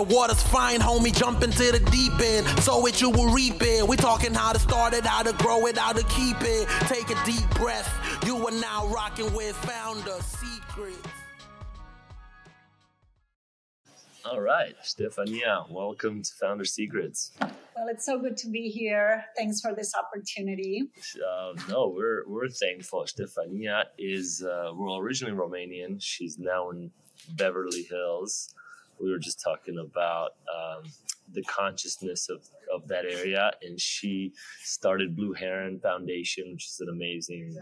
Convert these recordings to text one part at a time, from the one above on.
the water's fine, homie. Jump into the deep end. So it you will reap it. We talking how to start it, how to grow it, how to keep it. Take a deep breath. You are now rocking with Founder Secrets. All right, Stefania, welcome to Founder Secrets. Well, it's so good to be here. Thanks for this opportunity. Uh, no, we're we're thankful. Stefania is uh, well originally Romanian. She's now in Beverly Hills. We were just talking about um, the consciousness of, of that area, and she started Blue Heron Foundation, which is an amazing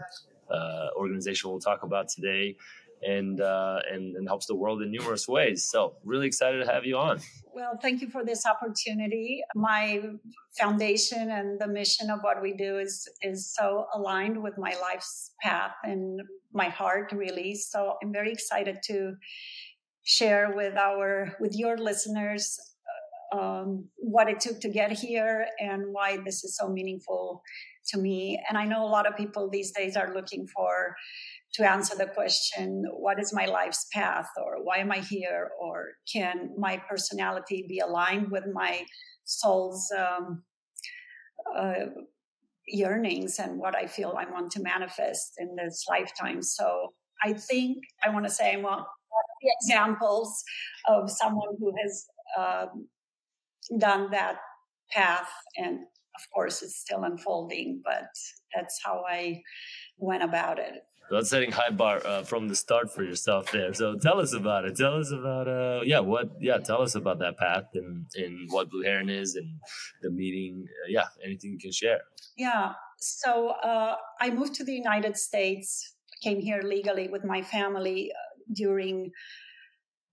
uh, organization we'll talk about today and, uh, and and helps the world in numerous ways. So really excited to have you on. Well, thank you for this opportunity. My foundation and the mission of what we do is is so aligned with my life's path and my heart, really. So I'm very excited to share with our with your listeners um, what it took to get here and why this is so meaningful to me. And I know a lot of people these days are looking for to answer the question, what is my life's path or why am I here? Or can my personality be aligned with my soul's um, uh, yearnings and what I feel I want to manifest in this lifetime? So I think I want to say I'm the examples of someone who has um, done that path and of course it's still unfolding but that's how i went about it that's setting high bar uh, from the start for yourself there. So tell us about it. Tell us about uh yeah what yeah tell us about that path and and what Blue Heron is and the meeting. Uh, yeah, anything you can share. Yeah. So uh, I moved to the United States. Came here legally with my family uh, during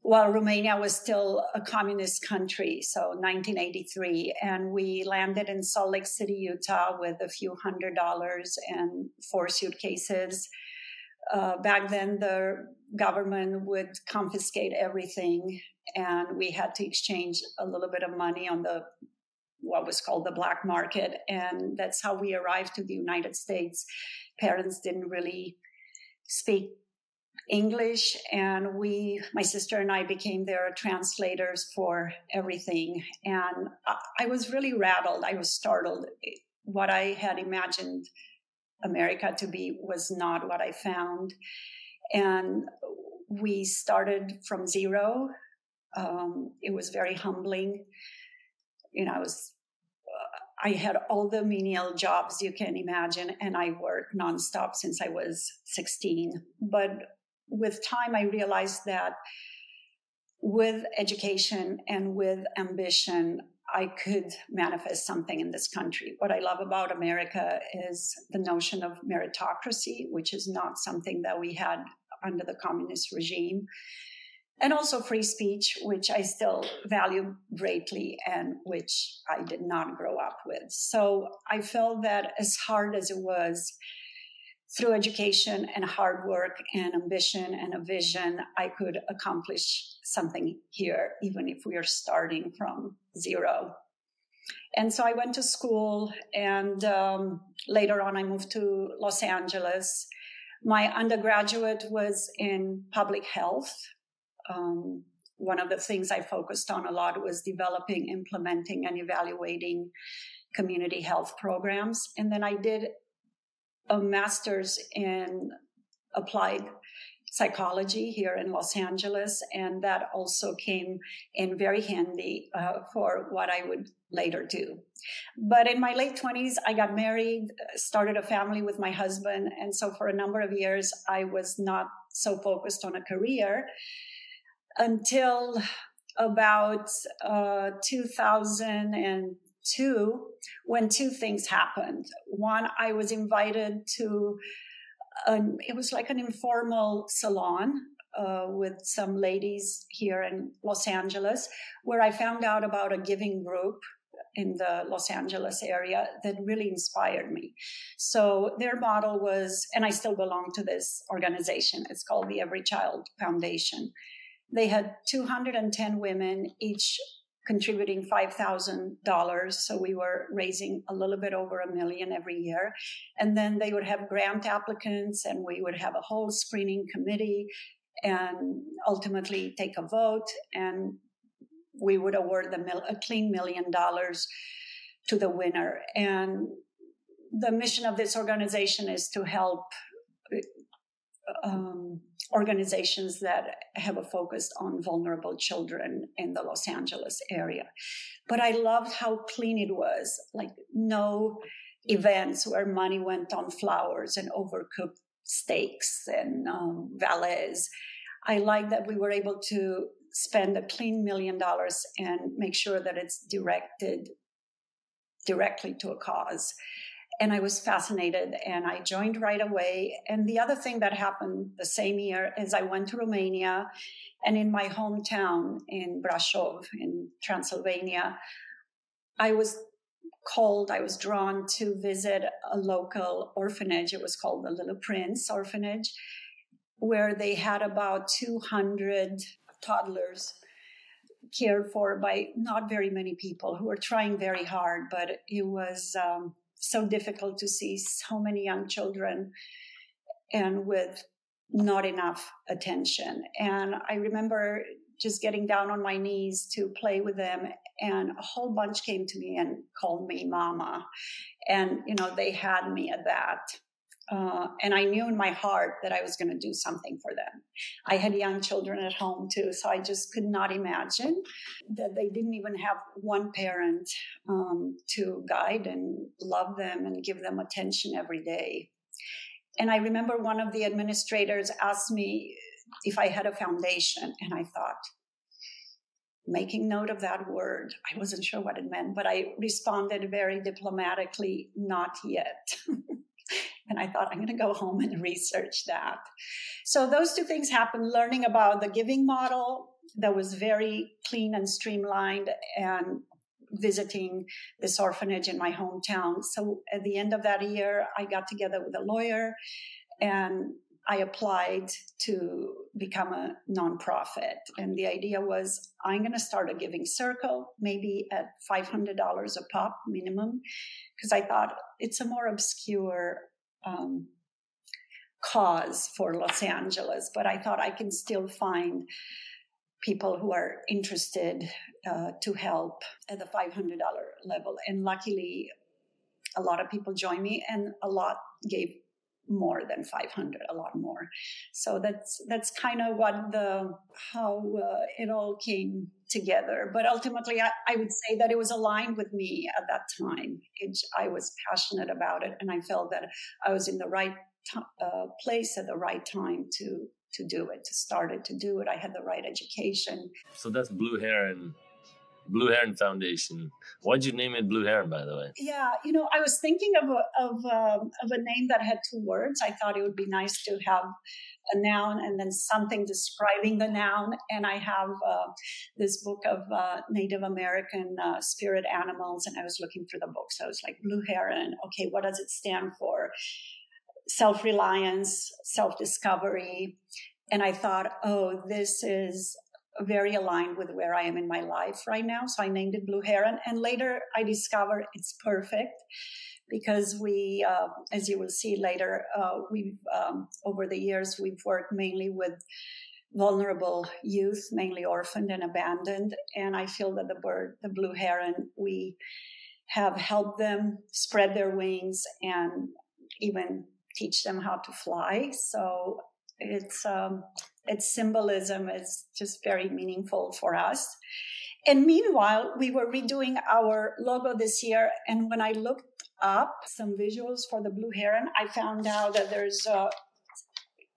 while Romania was still a communist country, so 1983, and we landed in Salt Lake City, Utah, with a few hundred dollars and four suitcases. Uh, back then the government would confiscate everything and we had to exchange a little bit of money on the what was called the black market and that's how we arrived to the united states. Parents didn't really speak english and we my sister and i became their translators for everything and I, I was really rattled i was startled what i had imagined America to be was not what I found. And we started from zero. Um, it was very humbling. You know, I was, I had all the menial jobs you can imagine, and I worked nonstop since I was 16. But with time, I realized that with education and with ambition, I could manifest something in this country. What I love about America is the notion of meritocracy, which is not something that we had under the communist regime. And also free speech, which I still value greatly and which I did not grow up with. So I felt that as hard as it was, through education and hard work and ambition and a vision, I could accomplish something here, even if we are starting from zero. And so I went to school, and um, later on, I moved to Los Angeles. My undergraduate was in public health. Um, one of the things I focused on a lot was developing, implementing, and evaluating community health programs. And then I did a master's in applied psychology here in Los Angeles, and that also came in very handy uh, for what I would later do. But in my late 20s, I got married, started a family with my husband, and so for a number of years, I was not so focused on a career until about uh, 2000 two when two things happened. One, I was invited to, it was like an informal salon uh, with some ladies here in Los Angeles, where I found out about a giving group in the Los Angeles area that really inspired me. So their model was, and I still belong to this organization, it's called the Every Child Foundation. They had 210 women, each contributing $5,000. So we were raising a little bit over a million every year. And then they would have grant applicants and we would have a whole screening committee and ultimately take a vote. And we would award the mil- a clean million dollars to the winner. And the mission of this organization is to help um, organizations that have a focus on vulnerable children in the Los Angeles area. But I loved how clean it was, like no events where money went on flowers and overcooked steaks and um, valets. I like that we were able to spend a clean million dollars and make sure that it's directed directly to a cause. And I was fascinated and I joined right away. And the other thing that happened the same year is I went to Romania and in my hometown in Brasov in Transylvania, I was called, I was drawn to visit a local orphanage. It was called the Little Prince Orphanage, where they had about 200 toddlers cared for by not very many people who were trying very hard, but it was um, so difficult to see so many young children and with not enough attention. And I remember just getting down on my knees to play with them and a whole bunch came to me and called me mama and you know they had me at that uh, and I knew in my heart that I was going to do something for them. I had young children at home too, so I just could not imagine that they didn't even have one parent um, to guide and love them and give them attention every day. And I remember one of the administrators asked me if I had a foundation, and I thought, making note of that word. I wasn't sure what it meant, but I responded very diplomatically, not yet. And I thought, I'm going to go home and research that. So those two things happened learning about the giving model that was very clean and streamlined and visiting this orphanage in my hometown. So at the end of that year, I got together with a lawyer and I applied to become a nonprofit. And the idea was I'm going to start a giving circle, maybe at $500 a pop minimum, because I thought it's a more obscure um, cause for Los Angeles, but I thought I can still find people who are interested uh, to help at the $500 level. And luckily, a lot of people joined me, and a lot gave more than 500 a lot more. So that's that's kind of what the how uh, it all came together. But ultimately I, I, would say that it was aligned with me at that time. It, i was passionate about it and i felt that i was in the right t- uh, place at the right time to to do it to start it to do it. I had the right education. So that's blue heron Blue Heron Foundation. Why'd you name it Blue Heron, by the way? Yeah, you know, I was thinking of a, of, um, of a name that had two words. I thought it would be nice to have a noun and then something describing the noun. And I have uh, this book of uh, Native American uh, spirit animals, and I was looking through the book. So I was like, Blue Heron. Okay, what does it stand for? Self reliance, self discovery. And I thought, oh, this is very aligned with where I am in my life right now. So I named it Blue Heron. And later I discovered it's perfect because we, uh, as you will see later, uh, we've, um, over the years, we've worked mainly with vulnerable youth, mainly orphaned and abandoned. And I feel that the bird, the Blue Heron, we have helped them spread their wings and even teach them how to fly. So it's um, its symbolism is just very meaningful for us. And meanwhile, we were redoing our logo this year, and when I looked up some visuals for the Blue Heron, I found out that there's a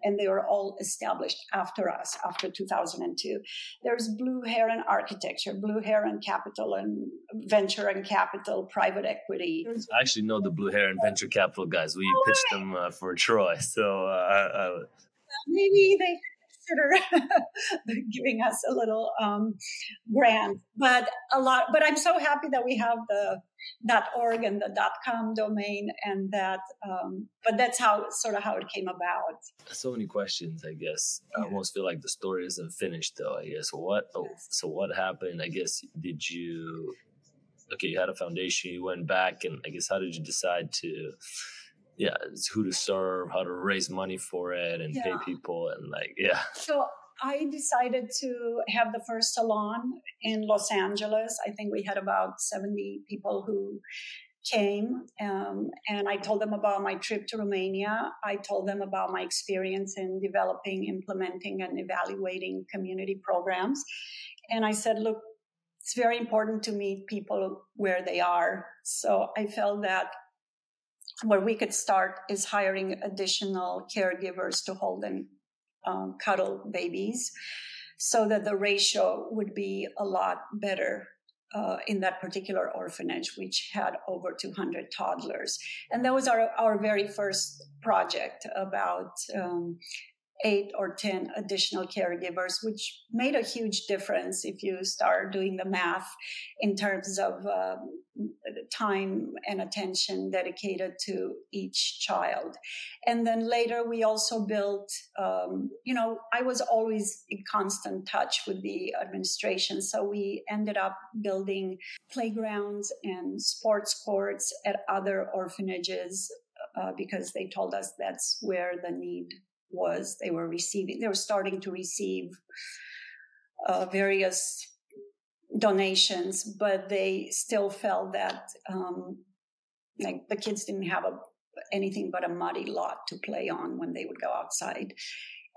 and they were all established after us, after 2002. There's Blue Heron Architecture, Blue Heron Capital and Venture and Capital, Private Equity. I actually know the Blue Heron Venture Capital guys. We oh, pitched right. them uh, for Troy, so uh, maybe they consider giving us a little um, grant. But a lot. But I'm so happy that we have the that org and the .dot com domain and that. Um, but that's how sort of how it came about. So many questions. I guess yeah. I almost feel like the story isn't finished though. I guess what. Oh, so what happened? I guess did you? Okay, you had a foundation. You went back, and I guess how did you decide to? Yeah, it's who to serve, how to raise money for it, and yeah. pay people, and like yeah. So I decided to have the first salon in Los Angeles. I think we had about 70 people who came um, and I told them about my trip to Romania. I told them about my experience in developing, implementing, and evaluating community programs. And I said, look, it's very important to meet people where they are. So I felt that where we could start is hiring additional caregivers to hold and um, cuddle babies so that the ratio would be a lot better uh, in that particular orphanage, which had over 200 toddlers. And that was our, our very first project about um, eight or 10 additional caregivers, which made a huge difference if you start doing the math in terms of um, time and attention dedicated to each child. And then later we also built, um, you know, I was always in constant touch with the administration. So we ended up building playgrounds and sports courts at other orphanages uh, because they told us that's where the need was they were receiving, they were starting to receive uh, various donations, but they still felt that um, like the kids didn't have a, anything but a muddy lot to play on when they would go outside.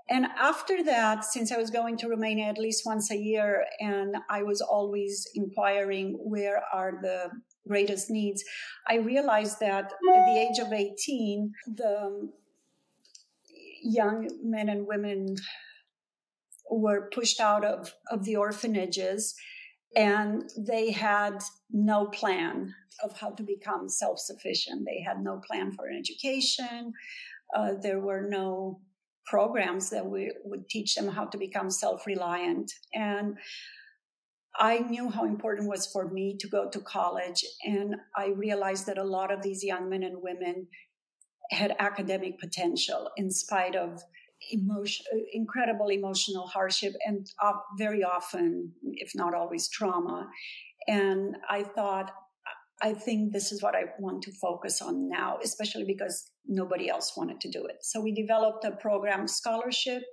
And after that, since I was going to Romania at least once a year, and I was always inquiring where are the greatest needs, I realized that at the age of 18, the young men and women were pushed out of, of the orphanages and they had no plan of how to become self sufficient. They had no plan for an education. Uh, there were no programs that we would teach them how to become self reliant. And I knew how important it was for me to go to college. And I realized that a lot of these young men and women had academic potential in spite of emotion, incredible emotional hardship and very often, if not always, trauma. And I thought, I think this is what I want to focus on now, especially because nobody else wanted to do it. So we developed a program, scholarship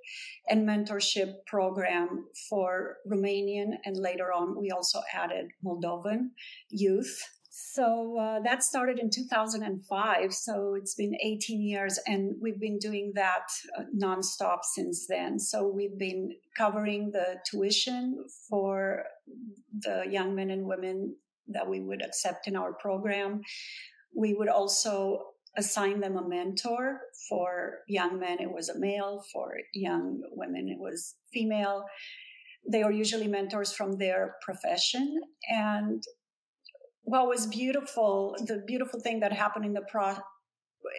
and mentorship program for Romanian, and later on we also added Moldovan youth so uh, that started in 2005. So it's been 18 years, and we've been doing that uh, nonstop since then. So we've been covering the tuition for the young men and women that we would accept in our program. We would also assign them a mentor. For young men, it was a male. For young women, it was female. They are usually mentors from their profession. And what was beautiful, the beautiful thing that happened in the pro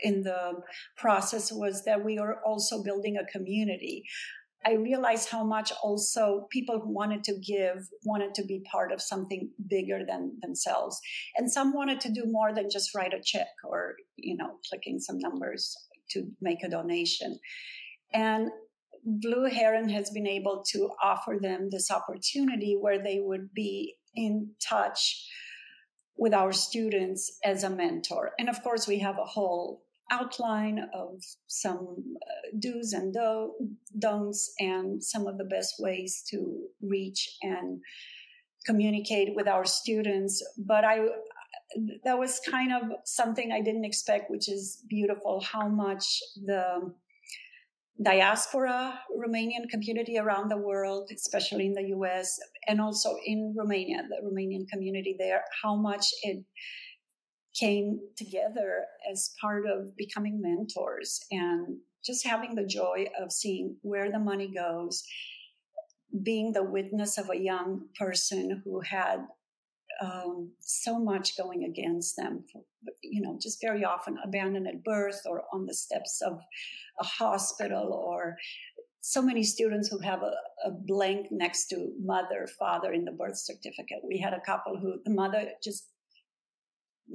in the process was that we are also building a community. I realized how much also people who wanted to give wanted to be part of something bigger than themselves. And some wanted to do more than just write a check or, you know, clicking some numbers to make a donation. And Blue Heron has been able to offer them this opportunity where they would be in touch with our students as a mentor. And of course, we have a whole outline of some uh, do's and do- don'ts and some of the best ways to reach and communicate with our students. But I, that was kind of something I didn't expect, which is beautiful how much the diaspora Romanian community around the world, especially in the US and also in Romania, the Romanian community there, how much it came together as part of becoming mentors and just having the joy of seeing where the money goes, being the witness of a young person who had um, so much going against them. You know, just very often abandoned at birth or on the steps of a hospital, or so many students who have a, a blank next to mother, father in the birth certificate. We had a couple who the mother just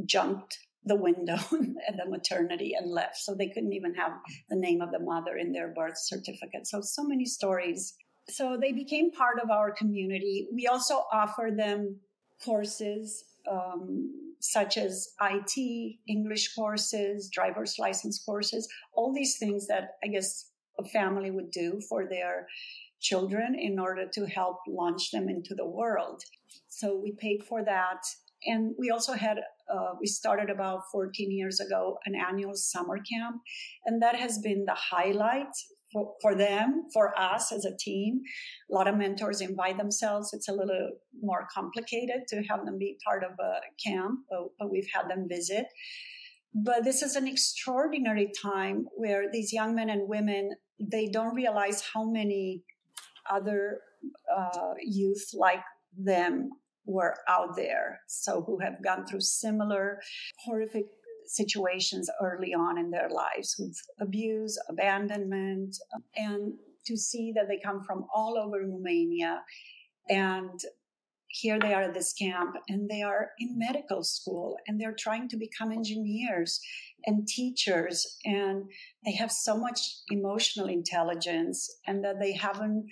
jumped the window at the maternity and left. So they couldn't even have the name of the mother in their birth certificate. So, so many stories. So they became part of our community. We also offer them courses um, such as IT, English courses, driver's license courses, all these things that I guess a family would do for their children in order to help launch them into the world. So we paid for that. And we also had, uh, we started about 14 years ago, an annual summer camp. And that has been the highlight for, for them, for us as a team. A lot of mentors invite themselves. It's a little more complicated to have them be part of a camp, but, but we've had them visit. But this is an extraordinary time where these young men and women, they don't realize how many other uh, youth like them were out there. So who have gone through similar horrific situations early on in their lives with abuse, abandonment, and to see that they come from all over Romania. And here they are at this camp and they are in medical school and they're trying to become engineers and teachers and they have so much emotional intelligence and that they haven't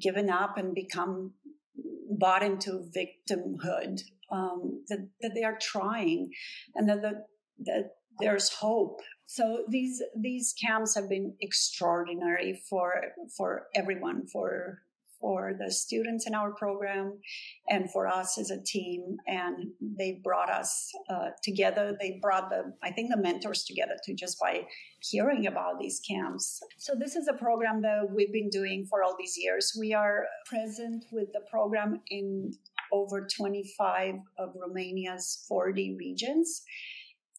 given up and become bought into victimhood um, that, that they are trying and that, the, that there's hope so these these camps have been extraordinary for for everyone for for the students in our program and for us as a team. And they brought us uh, together. They brought the, I think, the mentors together to just by hearing about these camps. So this is a program that we've been doing for all these years. We are present with the program in over 25 of Romania's 40 regions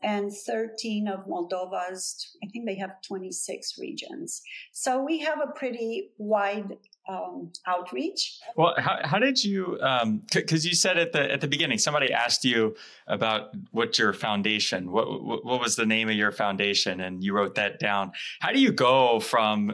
and 13 of Moldova's, I think they have 26 regions. So we have a pretty wide um, outreach. Well, how, how did you? Because um, you said at the at the beginning, somebody asked you about what your foundation, what what was the name of your foundation, and you wrote that down. How do you go from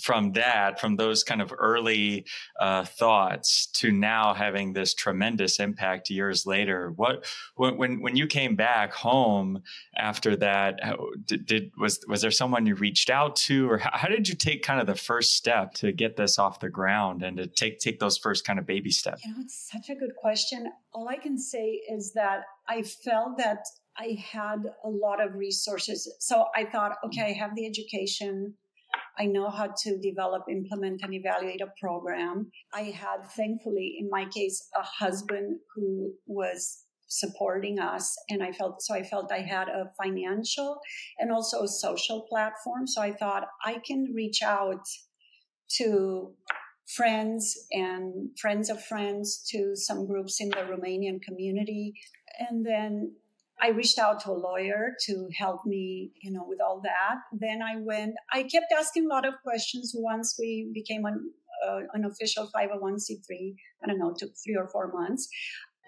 from that, from those kind of early uh, thoughts to now having this tremendous impact years later. What when when you came back home after that, did, did was was there someone you reached out to, or how, how, did you take kind of the first step to get this off the ground and to take take those first kind of baby steps? You know, it's such a good question. All I can say is that I felt that I had a lot of resources. So I thought, okay, I have the education. I know how to develop, implement, and evaluate a program. I had, thankfully, in my case, a husband who was supporting us and i felt so i felt i had a financial and also a social platform so i thought i can reach out to friends and friends of friends to some groups in the romanian community and then I reached out to a lawyer to help me, you know, with all that. Then I went, I kept asking a lot of questions once we became an, uh, an official 501c3. I don't know, took three or four months.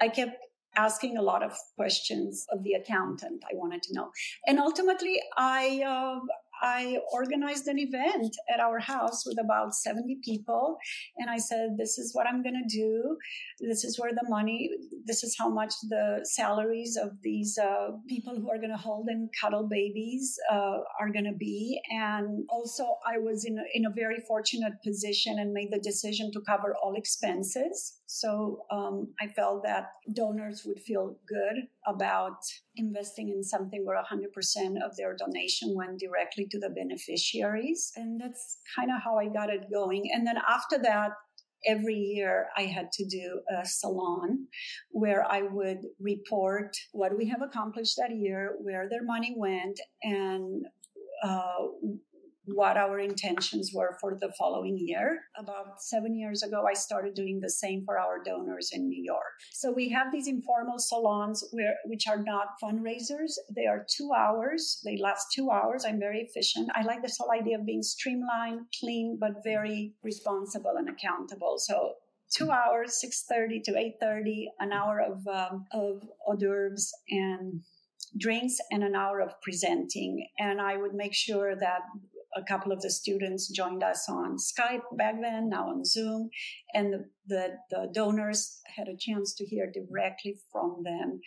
I kept asking a lot of questions of the accountant I wanted to know. And ultimately, I, uh, I organized an event at our house with about 70 people. And I said, This is what I'm going to do. This is where the money, this is how much the salaries of these uh, people who are going to hold and cuddle babies uh, are going to be. And also, I was in a, in a very fortunate position and made the decision to cover all expenses. So um, I felt that donors would feel good about investing in something where 100% of their donation went directly to the beneficiaries. And that's kind of how I got it going. And then after that, every year I had to do a salon where I would report what we have accomplished that year, where their money went, and uh, what our intentions were for the following year. About seven years ago, I started doing the same for our donors in New York. So we have these informal salons where, which are not fundraisers. They are two hours. They last two hours. I'm very efficient. I like this whole idea of being streamlined, clean, but very responsible and accountable. So two hours, 6.30 to 8.30, an hour of, um, of hors d'oeuvres and drinks and an hour of presenting. And I would make sure that a couple of the students joined us on Skype back then, now on Zoom, and the, the, the donors had a chance to hear directly from them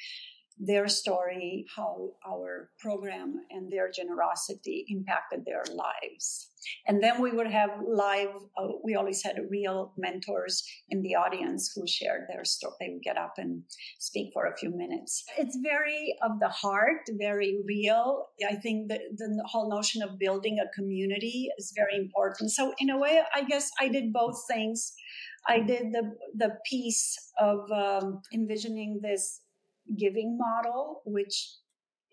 their story, how our program and their generosity impacted their lives. And then we would have live, uh, we always had real mentors in the audience who shared their story. They would get up and speak for a few minutes. It's very of the heart, very real. I think the, the whole notion of building a community is very important. So, in a way, I guess I did both things. I did the, the piece of um, envisioning this giving model, which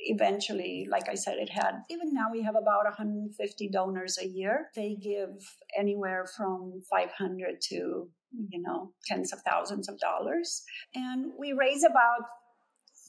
eventually, like I said, it had, even now we have about 150 donors a year. They give anywhere from 500 to, you know, tens of thousands of dollars. And we raise about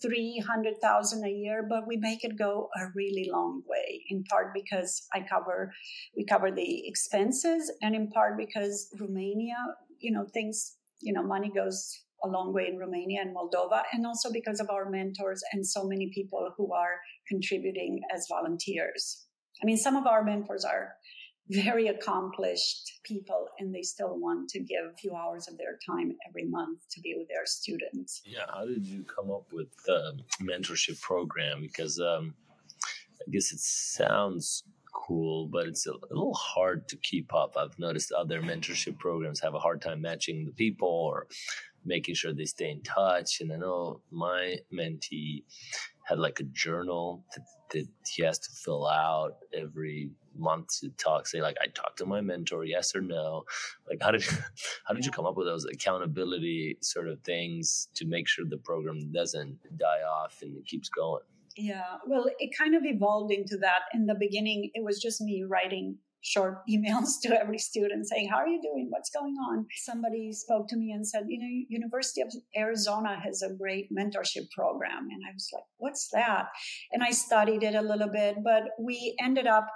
300,000 a year, but we make it go a really long way in part because I cover, we cover the expenses and in part because Romania, you know, things, you know, money goes a long way in Romania and Moldova, and also because of our mentors and so many people who are contributing as volunteers. I mean, some of our mentors are very accomplished people and they still want to give a few hours of their time every month to be with their students. Yeah, how did you come up with the mentorship program? Because um, I guess it sounds cool, but it's a little hard to keep up. I've noticed other mentorship programs have a hard time matching the people or making sure they stay in touch. And I know my mentee had like a journal that, that he has to fill out every month to talk say like i talked to my mentor yes or no? Like how did how did you come up with those accountability sort of things to make sure the program doesn't die off and it keeps going? Yeah well it kind of evolved into that. In the beginning it was just me writing short emails to every student saying, How are you doing? What's going on? Somebody spoke to me and said, You know, University of Arizona has a great mentorship program. And I was like, What's that? And I studied it a little bit, but we ended up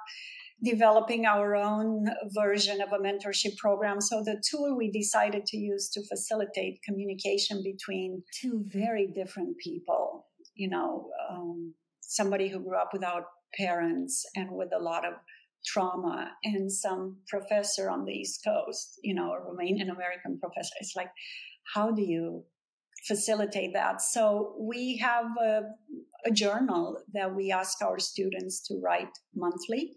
developing our own version of a mentorship program. So the tool we decided to use to facilitate communication between two very different people, you know, um, somebody who grew up without parents and with a lot of trauma and some professor on the East Coast, you know, a Romanian American professor. It's like, how do you facilitate that? So we have a, a journal that we ask our students to write monthly.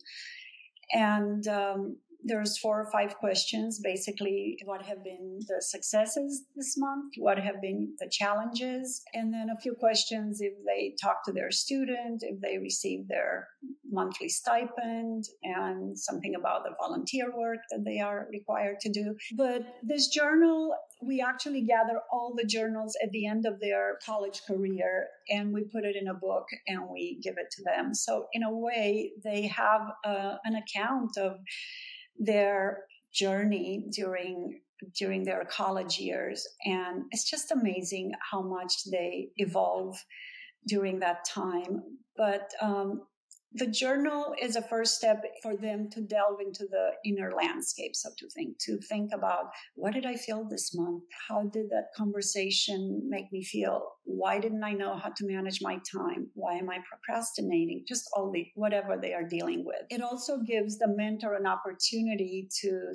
And um, there's four or five questions basically what have been the successes this month what have been the challenges and then a few questions if they talk to their student if they receive their monthly stipend and something about the volunteer work that they are required to do. But this journal we actually gather all the journals at the end of their college career and we put it in a book and we give it to them. So in a way they have uh, an account of their journey during during their college years. And it's just amazing how much they evolve during that time. But um, the journal is a first step for them to delve into the inner landscape, so to think, to think about what did I feel this month? How did that conversation make me feel? Why didn't I know how to manage my time? Why am I procrastinating? Just all the whatever they are dealing with. It also gives the mentor an opportunity to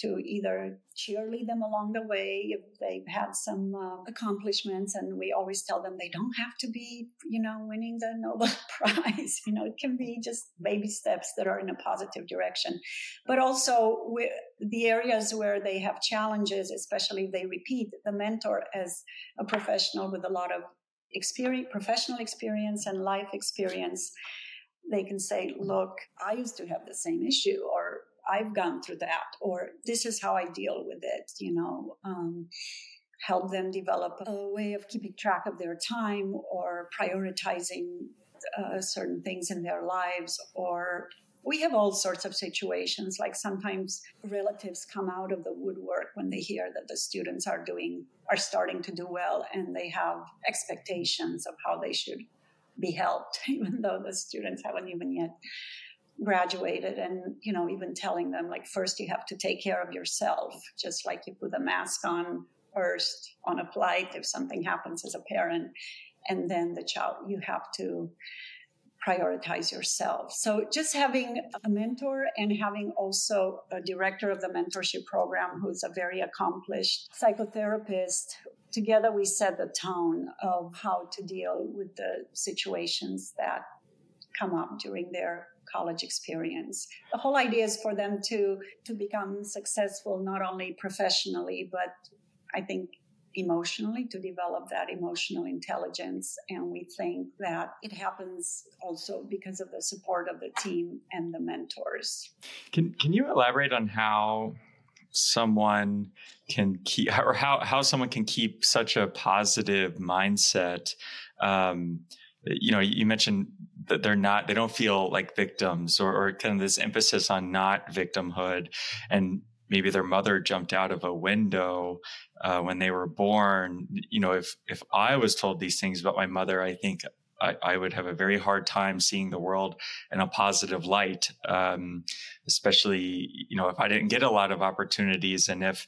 to either cheerlead them along the way if they've had some uh, accomplishments and we always tell them they don't have to be you know winning the nobel prize. You know it can be just baby steps that are in a positive direction. But also with the areas where they have challenges especially if they repeat the mentor as a professional with a lot of experience professional experience and life experience they can say look i used to have the same issue or I've gone through that, or this is how I deal with it, you know. Um, help them develop a way of keeping track of their time or prioritizing uh, certain things in their lives or we have all sorts of situations like sometimes relatives come out of the woodwork when they hear that the students are doing are starting to do well and they have expectations of how they should be helped even though the students haven't even yet graduated and you know even telling them like first you have to take care of yourself just like you put a mask on first on a flight if something happens as a parent and then the child you have to prioritize yourself. So just having a mentor and having also a director of the mentorship program who's a very accomplished psychotherapist together we set the tone of how to deal with the situations that come up during their college experience. The whole idea is for them to to become successful not only professionally but I think emotionally to develop that emotional intelligence and we think that it happens also because of the support of the team and the mentors. Can can you elaborate on how someone can keep or how how someone can keep such a positive mindset um, you know you mentioned that they're not they don't feel like victims or, or kind of this emphasis on not victimhood. And maybe their mother jumped out of a window uh, when they were born. You know if if i was told these things about my mother i think I, I, would have a very hard time seeing the world in a positive light, um, especially you know if I didn't get a lot of opportunities and if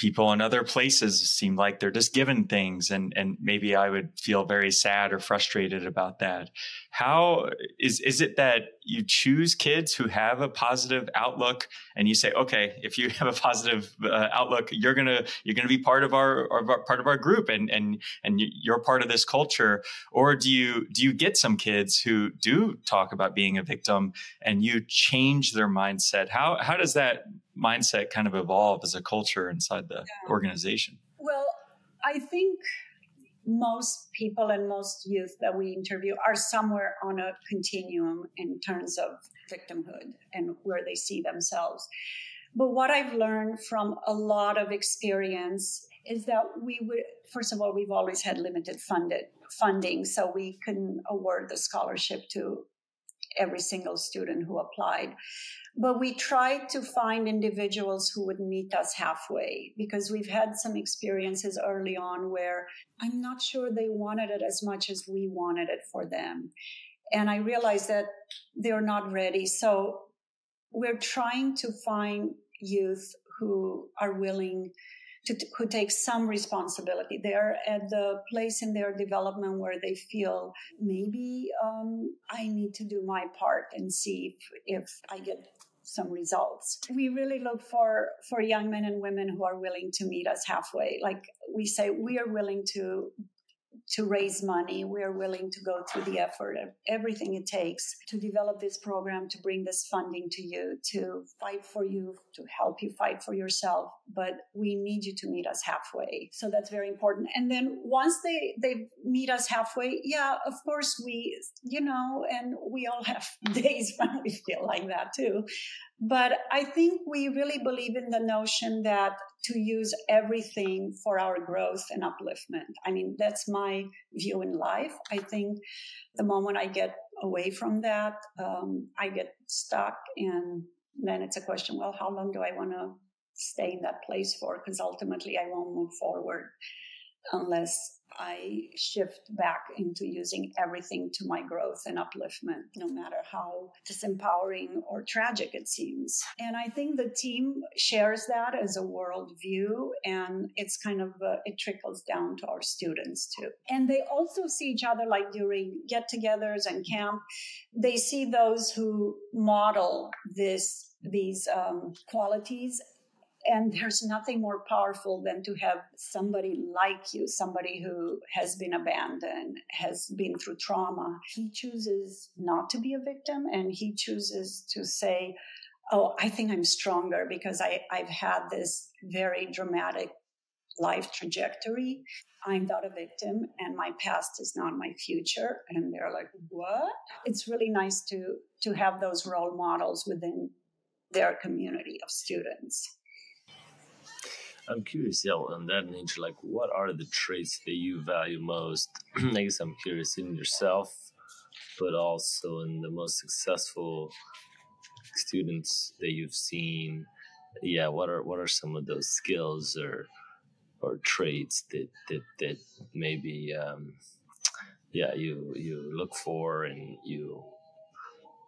people in other places seem like they're just given things and and maybe I would feel very sad or frustrated about that. How is is it that you choose kids who have a positive outlook and you say, okay, if you have a positive uh, outlook, you're gonna you're gonna be part of our, our, part of our group and and and you're part of this culture, or do you do you get some kids who do talk about being a victim and you change their mindset? How how does that mindset kind of evolve as a culture inside the yeah. organization? Well, I think most people and most youth that we interview are somewhere on a continuum in terms of victimhood and where they see themselves. But what I've learned from a lot of experience is that we would, first of all, we've always had limited funded funding, so we couldn't award the scholarship to every single student who applied. But we tried to find individuals who would meet us halfway because we've had some experiences early on where I'm not sure they wanted it as much as we wanted it for them. And I realized that they're not ready. So we're trying to find youth who are willing to, who take some responsibility. They're at the place in their development where they feel maybe um, I need to do my part and see if, if I get some results. We really look for for young men and women who are willing to meet us halfway. Like we say, we are willing to to raise money. We're willing to go through the effort of everything it takes to develop this program, to bring this funding to you, to fight for you, to help you fight for yourself. But we need you to meet us halfway. So that's very important. And then once they, they meet us halfway, yeah, of course we, you know, and we all have days when we feel like that too. But I think we really believe in the notion that to use everything for our growth and upliftment. I mean, that's my view in life. I think the moment I get away from that, um, I get stuck. And then it's a question well, how long do I want to stay in that place for? Because ultimately I won't move forward unless I shift back into using everything to my growth and upliftment, no matter how disempowering or tragic it seems. And I think the team shares that as a worldview, and it's kind of uh, it trickles down to our students too. And they also see each other like during get-togethers and camp. They see those who model this these um, qualities and there's nothing more powerful than to have somebody like you, somebody who has been abandoned, has been through trauma. He chooses not to be a victim and he chooses to say, Oh, I think I'm stronger because I, I've had this very dramatic life trajectory. I'm not a victim and my past is not my future. And they're like, what? It's really nice to, to have those role models within their community of students. I'm curious, yeah, on that nature, like what are the traits that you value most? I guess I'm curious in yourself, but also in the most successful students that you've seen. Yeah, what are what are some of those skills or or traits that that that maybe um, yeah you you look for and you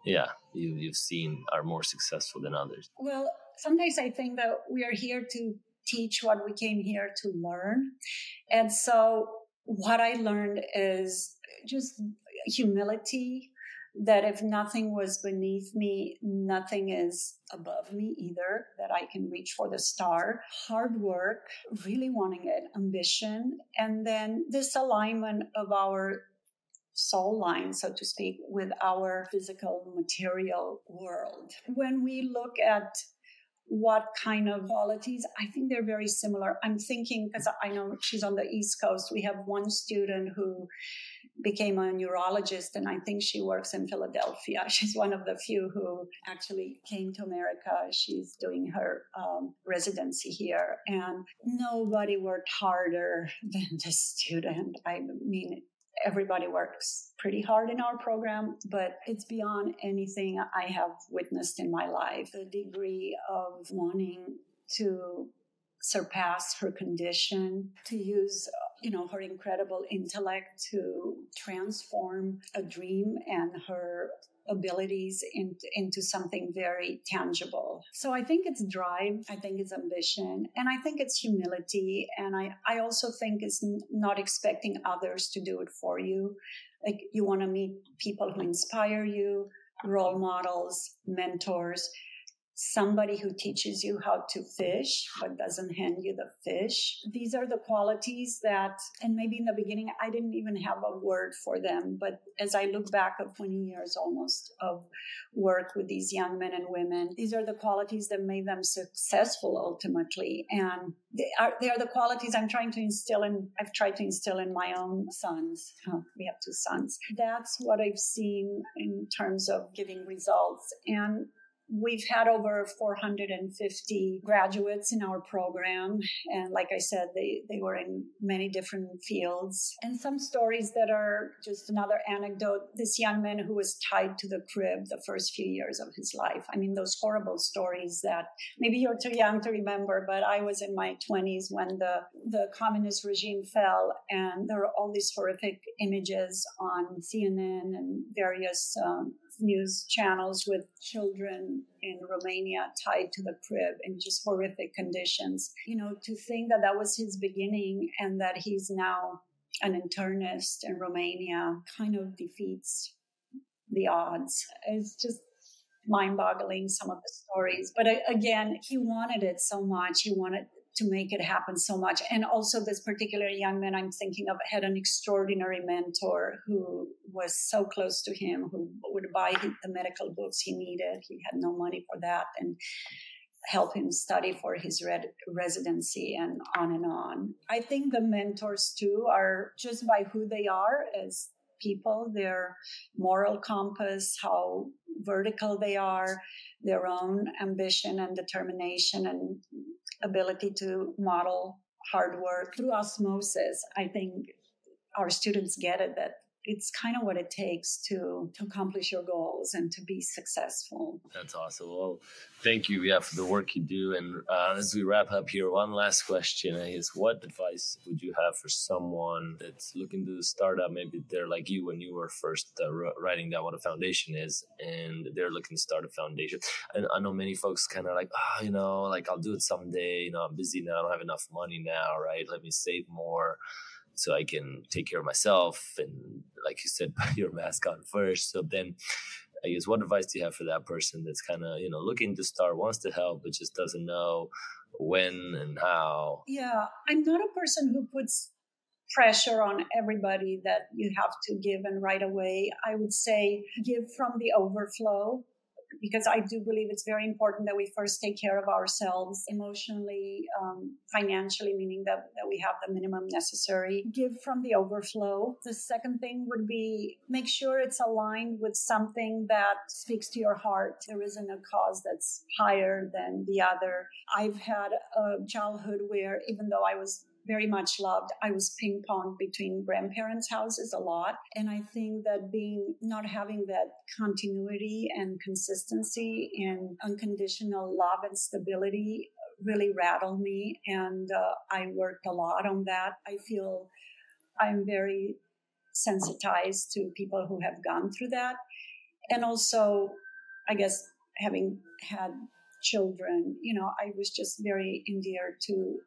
yeah you you've seen are more successful than others well sometimes i think that we are here to teach what we came here to learn. And so what I learned is just humility, that if nothing was beneath me, nothing is above me either, that I can reach for the star. Hard work, really wanting it, ambition, and then this alignment of our soul line, so to speak, with our physical material world. When we look at what kind of qualities, I think they're very similar. I'm thinking, because I know she's on the East Coast, we have one student who became a neurologist and I think she works in Philadelphia. She's one of the few who actually came to America. She's doing her um, residency here and nobody worked harder than this student. I mean, everybody works pretty hard in our program, but it's beyond anything I have witnessed in my life. The degree of wanting to surpass her condition, to use you know her incredible intellect to transform a dream and her abilities in, into something very tangible. So I think it's drive, I think it's ambition, and I think it's humility. And I, I also think it's not expecting others to do it for you. Like you want to meet people who inspire you, role models, mentors somebody who teaches you how to fish but doesn't hand you the fish. These are the qualities that, and maybe in the beginning I didn't even have a word for them, but as I look back of 20 years almost of work with these young men and women, these are the qualities that made them successful ultimately. And they are, they are the qualities I'm trying to instill in, I've tried to instill in my own sons. Oh, we have two sons. That's what I've seen in terms of giving results. And We've had over 450 graduates in our program. And like I said, they, they were in many different fields. And some stories that are just another anecdote this young man who was tied to the crib the first few years of his life. I mean, those horrible stories that maybe you're too young to remember, but I was in my 20s when the, the communist regime fell. And there were all these horrific images on CNN and various um, news channels with children in Romania tied to the crib in just horrific conditions. You know, to think that that was his beginning and that he's now an internist in Romania kind of defeats the odds. It's just mind boggling, some of the stories. But uh, again, he wanted it so much. He wanted to make it happen so much. And also, this particular young man I'm thinking of had an extraordinary mentor who was so close to him, who would buy the medical books he needed. He had no money for that. And help him study for his red residency and on and on. I think the mentors too are just by who they are as people, their moral compass, how vertical they are, their own ambition and determination and ability to model hard work through osmosis. I think our students get it that it's kind of what it takes to to accomplish your goals and to be successful. That's awesome. Well, thank you, yeah, for the work you do. And uh, as we wrap up here, one last question is: What advice would you have for someone that's looking to start up? Maybe they're like you when you were first uh, writing down what a foundation is, and they're looking to start a foundation. And I know many folks kind of like, oh, you know, like I'll do it someday. You know, I'm busy now. I don't have enough money now, right? Let me save more so I can take care of myself and, like you said, put your mask on first. So then, I guess, what advice do you have for that person that's kind of, you know, looking to start, wants to help, but just doesn't know when and how? Yeah, I'm not a person who puts pressure on everybody that you have to give and right away. I would say give from the overflow because I do believe it's very important that we first take care of ourselves emotionally, um, financially, meaning that, that we have the minimum necessary. Give from the overflow. The second thing would be make sure it's aligned with something that speaks to your heart. There isn't a cause that's higher than the other. I've had a childhood where even though I was very much loved. I was ping ponged between grandparents' houses a lot. And I think that being not having that continuity and consistency and unconditional love and stability really rattled me. And uh, I worked a lot on that. I feel I'm very sensitized to people who have gone through that. And also, I guess, having had children, you know, I was just very endeared to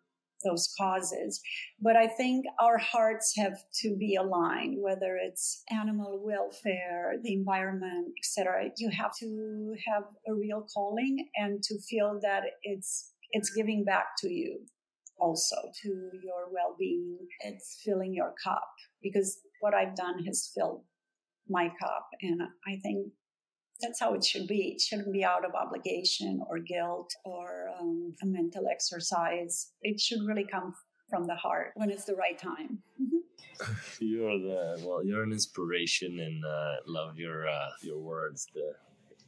those causes. But I think our hearts have to be aligned, whether it's animal welfare, the environment, etc. You have to have a real calling and to feel that it's it's giving back to you also to your well-being it's filling your cup because what i've done has filled my cup and i think that's how it should be. It shouldn't be out of obligation or guilt or um, a mental exercise. It should really come from the heart when it's the right time. Mm-hmm. you're the well. You're an inspiration, and uh, love your uh, your words. The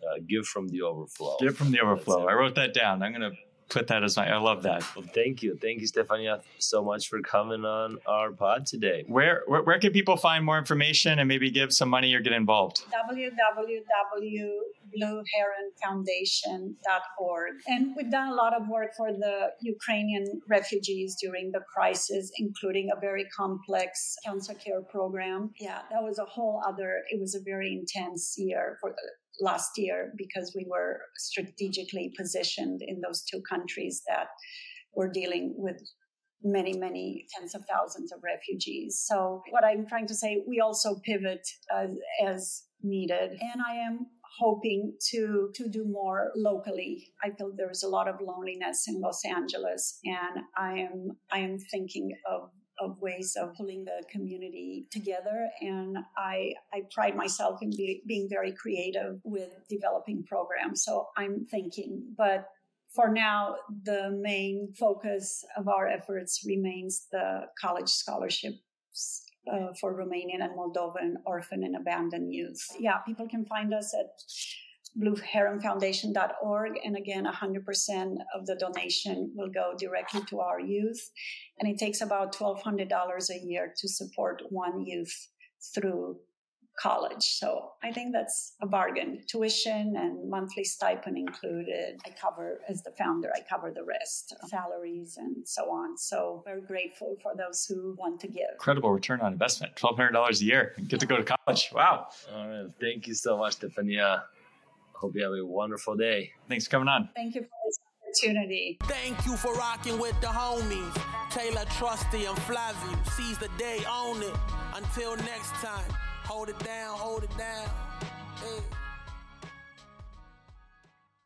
uh, give from the overflow. Give from the overflow. I wrote that down. I'm gonna put that as my. I love that. Well, thank you, thank you, Stefania, so much for coming on our pod today. Where where, where can people find more information and maybe give some money or get involved? www.blueheronfoundation.org. And we've done a lot of work for the Ukrainian refugees during the crisis, including a very complex cancer care program. Yeah, that was a whole other. It was a very intense year for last year because we were strategically positioned in those two countries that were dealing with many, many tens of thousands of refugees. So, what I'm trying to say, we also pivot as, as needed. And I am hoping to to do more locally. I feel there is a lot of loneliness in Los Angeles, and I am I am thinking of of ways of pulling the community together. And I, I pride myself in be, being very creative with developing programs. So I'm thinking, but for now, the main focus of our efforts remains the college scholarships uh, for Romanian and Moldovan orphan and abandoned youth. Yeah, people can find us at blueheronfoundation.org. And again, 100% of the donation will go directly to our youth. And it takes about $1,200 a year to support one youth through college. So I think that's a bargain. Tuition and monthly stipend included. I cover, as the founder, I cover the rest, salaries and so on. So very grateful for those who want to give. Incredible return on investment. $1,200 a year. Get to go to college. Wow. All right. Thank you so much, Stefania. Hope you have a wonderful day. Thanks for coming on. Thank you for this opportunity. Thank you for rocking with the homies. Taylor, Trusty, and Flavio. Seize the day, own it. Until next time, hold it down, hold it down. Hey.